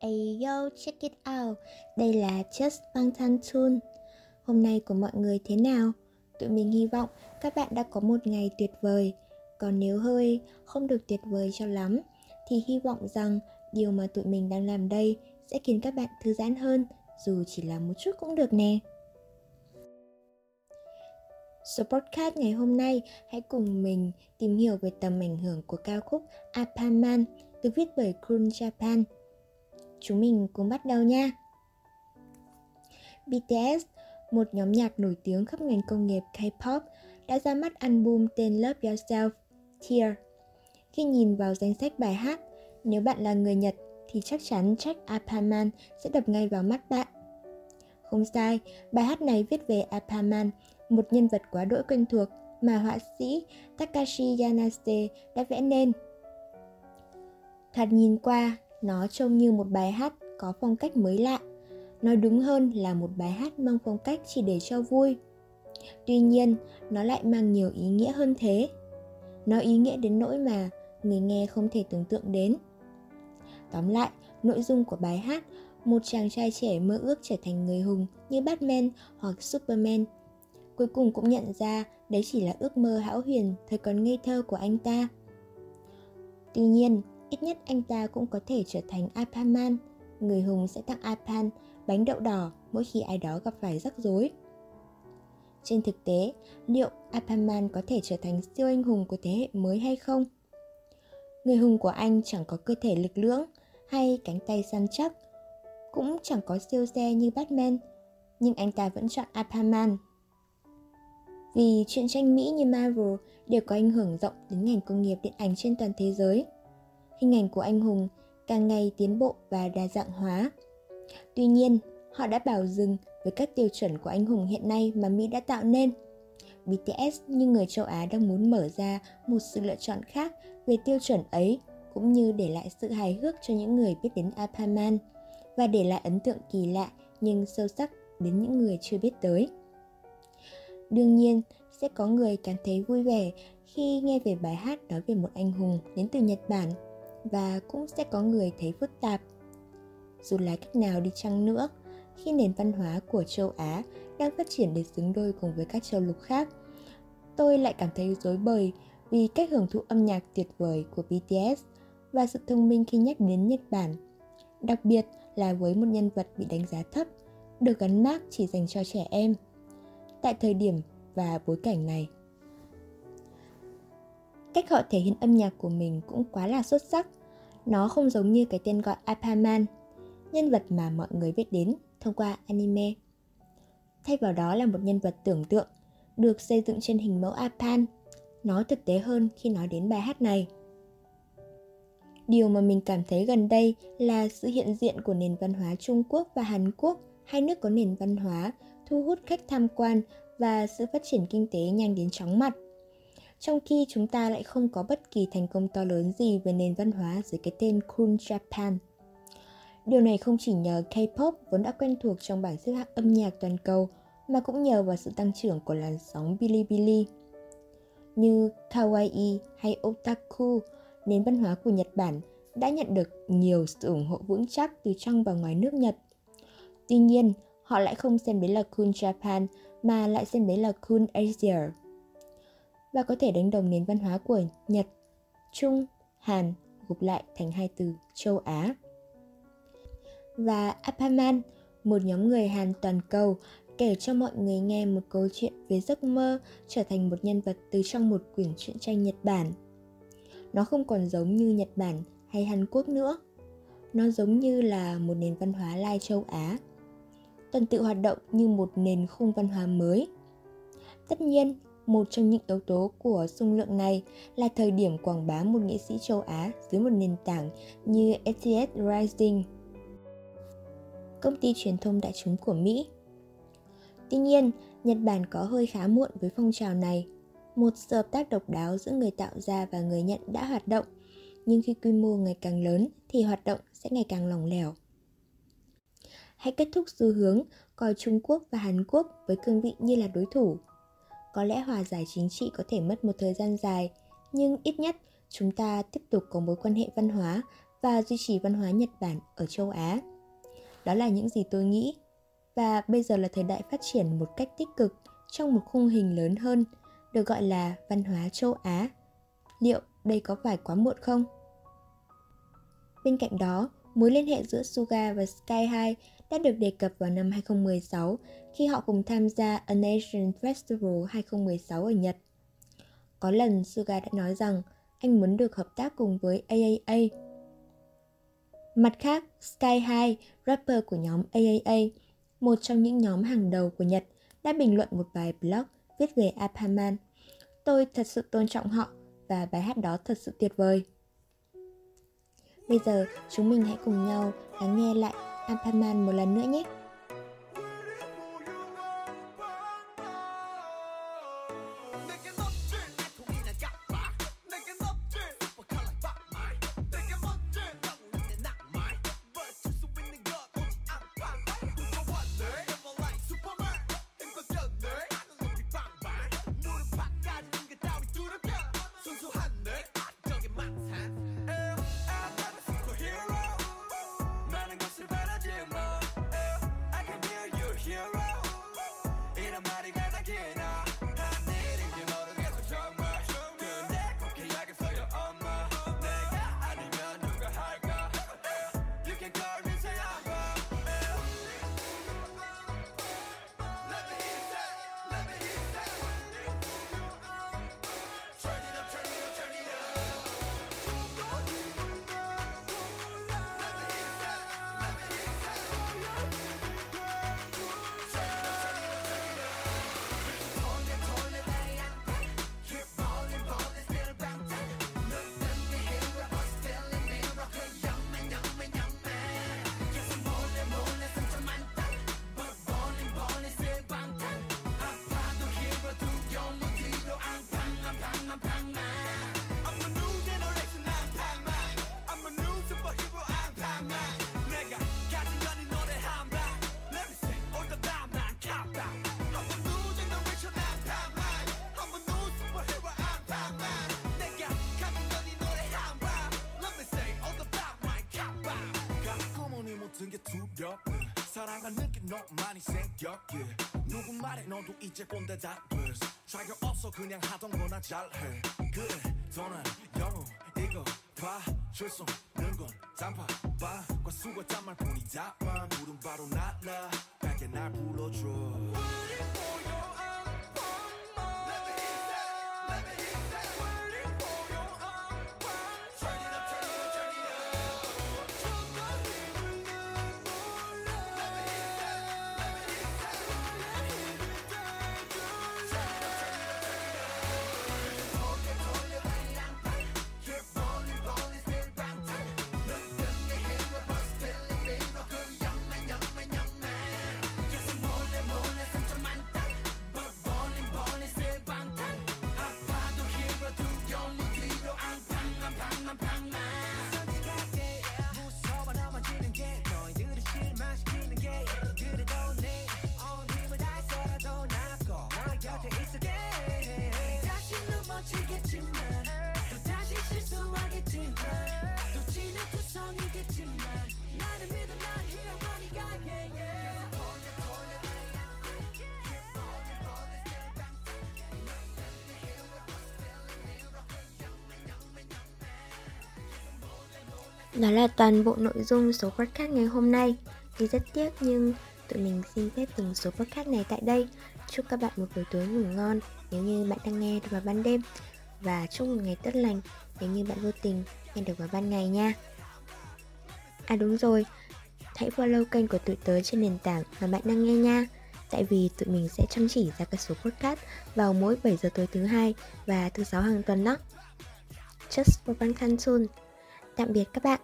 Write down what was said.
Ayo, check it out. Đây là Just Bang Tan Hôm nay của mọi người thế nào? Tụi mình hy vọng các bạn đã có một ngày tuyệt vời. Còn nếu hơi không được tuyệt vời cho lắm, thì hy vọng rằng điều mà tụi mình đang làm đây sẽ khiến các bạn thư giãn hơn, dù chỉ là một chút cũng được nè. Số podcast ngày hôm nay hãy cùng mình tìm hiểu về tầm ảnh hưởng của ca khúc Apaman được viết bởi Kun Japan. Chúng mình cùng bắt đầu nha! BTS, một nhóm nhạc nổi tiếng khắp ngành công nghiệp K-pop, đã ra mắt album tên Love Yourself, Tear. Khi nhìn vào danh sách bài hát, nếu bạn là người Nhật thì chắc chắn Jack Apaman sẽ đập ngay vào mắt bạn. Không sai, bài hát này viết về Apaman, một nhân vật quá đỗi quen thuộc mà họa sĩ Takashi Yanase đã vẽ nên. Thoạt nhìn qua, nó trông như một bài hát có phong cách mới lạ. Nói đúng hơn là một bài hát mang phong cách chỉ để cho vui. Tuy nhiên, nó lại mang nhiều ý nghĩa hơn thế. Nó ý nghĩa đến nỗi mà người nghe không thể tưởng tượng đến. Tóm lại, nội dung của bài hát một chàng trai trẻ mơ ước trở thành người hùng như Batman hoặc Superman. Cuối cùng cũng nhận ra đấy chỉ là ước mơ hão huyền thời còn ngây thơ của anh ta. Tuy nhiên, ít nhất anh ta cũng có thể trở thành Apaman. Người hùng sẽ tặng Apan bánh đậu đỏ mỗi khi ai đó gặp phải rắc rối. Trên thực tế, liệu Apaman có thể trở thành siêu anh hùng của thế hệ mới hay không? Người hùng của anh chẳng có cơ thể lực lưỡng hay cánh tay săn chắc, cũng chẳng có siêu xe như Batman, nhưng anh ta vẫn chọn Apaman. Vì chuyện tranh Mỹ như Marvel đều có ảnh hưởng rộng đến ngành công nghiệp điện ảnh trên toàn thế giới. Hình ảnh của anh hùng càng ngày tiến bộ và đa dạng hóa. Tuy nhiên, họ đã bảo dừng với các tiêu chuẩn của anh hùng hiện nay mà Mỹ đã tạo nên. BTS như người châu Á đang muốn mở ra một sự lựa chọn khác về tiêu chuẩn ấy cũng như để lại sự hài hước cho những người biết đến Apaman và để lại ấn tượng kỳ lạ nhưng sâu sắc đến những người chưa biết tới. Đương nhiên, sẽ có người cảm thấy vui vẻ khi nghe về bài hát nói về một anh hùng đến từ Nhật Bản và cũng sẽ có người thấy phức tạp. Dù là cách nào đi chăng nữa, khi nền văn hóa của châu Á đang phát triển để xứng đôi cùng với các châu lục khác, tôi lại cảm thấy dối bời vì cách hưởng thụ âm nhạc tuyệt vời của BTS và sự thông minh khi nhắc đến Nhật Bản. Đặc biệt là với một nhân vật bị đánh giá thấp, được gắn mác chỉ dành cho trẻ em. Tại thời điểm và bối cảnh này. Cách họ thể hiện âm nhạc của mình cũng quá là xuất sắc. Nó không giống như cái tên gọi Apaman, nhân vật mà mọi người biết đến thông qua anime. Thay vào đó là một nhân vật tưởng tượng, được xây dựng trên hình mẫu Apan. Nó thực tế hơn khi nói đến bài hát này. Điều mà mình cảm thấy gần đây là sự hiện diện của nền văn hóa Trung Quốc và Hàn Quốc, hai nước có nền văn hóa, thu hút khách tham quan và sự phát triển kinh tế nhanh đến chóng mặt. Trong khi chúng ta lại không có bất kỳ thành công to lớn gì về nền văn hóa dưới cái tên Cool Japan. Điều này không chỉ nhờ K-pop vốn đã quen thuộc trong bảng xếp hạng âm nhạc toàn cầu, mà cũng nhờ vào sự tăng trưởng của làn sóng Bilibili. Như Kawaii hay Otaku, nền văn hóa của Nhật Bản đã nhận được nhiều sự ủng hộ vững chắc từ trong và ngoài nước Nhật. Tuy nhiên, họ lại không xem đấy là Cool Japan mà lại xem đấy là Cool Asia. Và có thể đánh đồng nền văn hóa của Nhật, Trung, Hàn gộp lại thành hai từ châu Á. Và Apaman, một nhóm người Hàn toàn cầu kể cho mọi người nghe một câu chuyện về giấc mơ trở thành một nhân vật từ trong một quyển truyện tranh Nhật Bản. Nó không còn giống như Nhật Bản hay Hàn Quốc nữa. Nó giống như là một nền văn hóa lai châu Á tuần tự hoạt động như một nền khung văn hóa mới. Tất nhiên, một trong những yếu tố của xung lượng này là thời điểm quảng bá một nghệ sĩ châu Á dưới một nền tảng như STS Rising, công ty truyền thông đại chúng của Mỹ. Tuy nhiên, Nhật Bản có hơi khá muộn với phong trào này. Một sự hợp tác độc đáo giữa người tạo ra và người nhận đã hoạt động, nhưng khi quy mô ngày càng lớn thì hoạt động sẽ ngày càng lỏng lẻo hãy kết thúc xu hướng coi Trung Quốc và Hàn Quốc với cương vị như là đối thủ. Có lẽ hòa giải chính trị có thể mất một thời gian dài, nhưng ít nhất chúng ta tiếp tục có mối quan hệ văn hóa và duy trì văn hóa Nhật Bản ở châu Á. Đó là những gì tôi nghĩ. Và bây giờ là thời đại phát triển một cách tích cực trong một khung hình lớn hơn, được gọi là văn hóa châu Á. Liệu đây có phải quá muộn không? Bên cạnh đó, mối liên hệ giữa Suga và Sky High đã được đề cập vào năm 2016 khi họ cùng tham gia A Nation Festival 2016 ở Nhật. Có lần Suga đã nói rằng anh muốn được hợp tác cùng với AAA. Mặt khác, Sky High, rapper của nhóm AAA, một trong những nhóm hàng đầu của Nhật, đã bình luận một bài blog viết về Apaman. Tôi thật sự tôn trọng họ và bài hát đó thật sự tuyệt vời. Bây giờ chúng mình hãy cùng nhau lắng nghe lại Ampaman một lần nữa nhé. 하는 게 너무 많이 생겼기에 누구 말에 너도 이제 꼰대 다 됐어 자격 없어 그냥 하던 거나 잘해. 그래 더난 영웅 이거 봐줄 수 없는 건 단팥빵과 수고했단 말뿐이다 만 물은 바로 날라. 밝게 날 불러줘 Đó là toàn bộ nội dung số podcast ngày hôm nay. Thì rất tiếc nhưng tụi mình xin phép từng số podcast này tại đây. Chúc các bạn một buổi tối ngủ ngon nếu như bạn đang nghe được vào ban đêm. Và chúc một ngày tốt lành nếu như bạn vô tình nghe được vào ban ngày nha. À đúng rồi, hãy follow kênh của tụi tớ trên nền tảng mà bạn đang nghe nha. Tại vì tụi mình sẽ chăm chỉ ra các số podcast vào mỗi 7 giờ tối thứ hai và thứ sáu hàng tuần đó. Just for one soon. Tạm biệt các bạn.